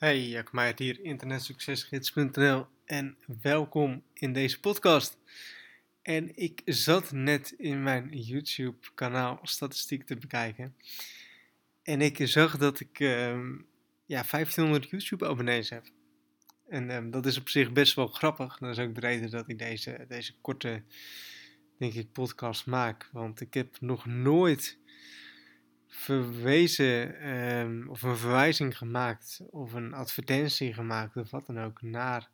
Hey, Jack hier, internetsuccesgids.nl en welkom in deze podcast. En ik zat net in mijn YouTube kanaal statistiek te bekijken en ik zag dat ik ehm, ja, 1500 YouTube abonnees heb. En ehm, dat is op zich best wel grappig. Dat is ook de reden dat ik deze, deze korte, denk ik, podcast maak. Want ik heb nog nooit verwezen um, of een verwijzing gemaakt of een advertentie gemaakt of wat dan ook naar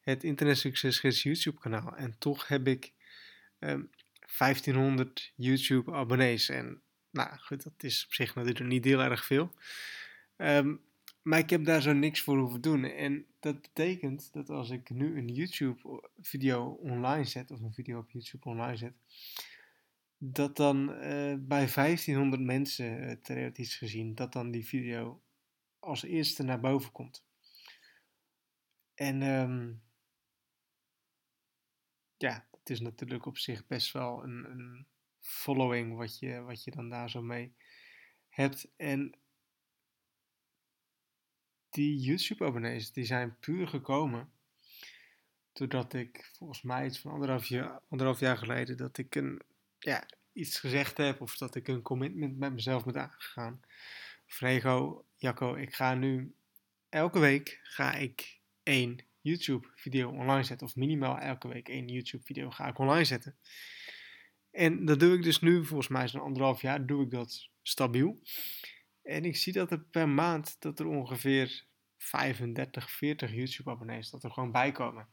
het Internet Succesgids YouTube kanaal. En toch heb ik um, 1500 YouTube abonnees. En nou goed, dat is op zich natuurlijk niet heel erg veel. Um, maar ik heb daar zo niks voor hoeven doen. En dat betekent dat als ik nu een YouTube video online zet, of een video op YouTube online zet, dat dan uh, bij 1500 mensen, uh, theoretisch gezien, dat dan die video als eerste naar boven komt. En um, ja, het is natuurlijk op zich best wel een, een following wat je, wat je dan daar zo mee hebt. En die YouTube-abonnees die zijn puur gekomen doordat ik volgens mij iets van anderhalf jaar, anderhalf jaar geleden dat ik een, ja, iets gezegd heb of dat ik een commitment met mezelf moet aangegaan. Vrego, Jacco, ik ga nu elke week ga ik één YouTube video online zetten of minimaal elke week één YouTube video ga ik online zetten. En dat doe ik dus nu, volgens mij zo'n anderhalf jaar, doe ik dat stabiel. En ik zie dat er per maand dat er ongeveer 35, 40 YouTube abonnees dat er gewoon bij komen.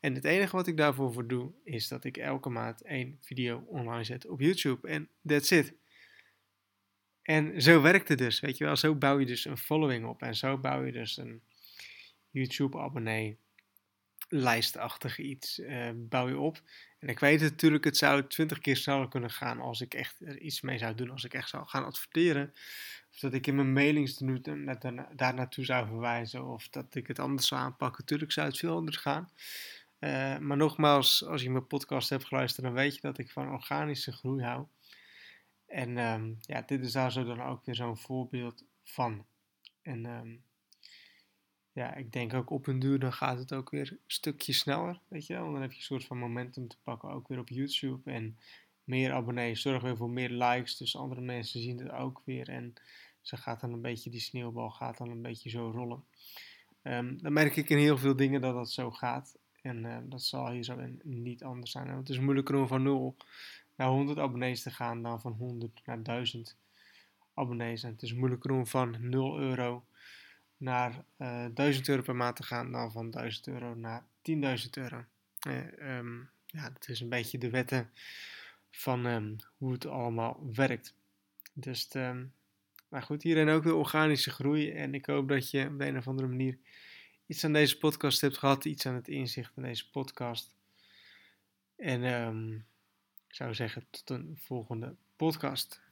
En het enige wat ik daarvoor voor doe, is dat ik elke maand één video online zet op YouTube. En that's it. En zo werkt het dus, weet je wel. Zo bouw je dus een following op. En zo bouw je dus een YouTube-abonnee lijstachtig iets uh, bouw je op. En ik weet het natuurlijk, het zou twintig keer sneller kunnen gaan als ik echt er iets mee zou doen, als ik echt zou gaan adverteren. Of dat ik in mijn mailings daar naartoe zou verwijzen, of dat ik het anders zou aanpakken. Natuurlijk zou het veel anders gaan. Uh, maar nogmaals, als je mijn podcast hebt geluisterd, dan weet je dat ik van organische groei hou. En um, ja, dit is daar zo dan ook weer zo'n voorbeeld van. En um, ja, ik denk ook op een duur dan gaat het ook weer een stukje sneller, weet je wel. Dan heb je een soort van momentum te pakken, ook weer op YouTube. En meer abonnees zorgen weer voor meer likes, dus andere mensen zien het ook weer. En ze gaat dan een beetje, die sneeuwbal gaat dan een beetje zo rollen. Um, dan merk ik in heel veel dingen dat dat zo gaat. En uh, dat zal hier zo niet anders zijn. het is moeilijker om van 0 naar 100 abonnees te gaan dan van 100 naar 1000 abonnees. En het is moeilijker om van 0 euro naar uh, eh, 1000 euro per maand te gaan dan van 1000 euro naar 10.000 euro. Uh, ja, dat is een beetje de wetten van um, hoe het allemaal werkt. Dus, um, maar goed, hierin ook de organische groei. En ik hoop dat je op de een of andere manier iets aan deze podcast hebt gehad, iets aan het inzicht van deze podcast. En ik zou zeggen, tot een volgende podcast.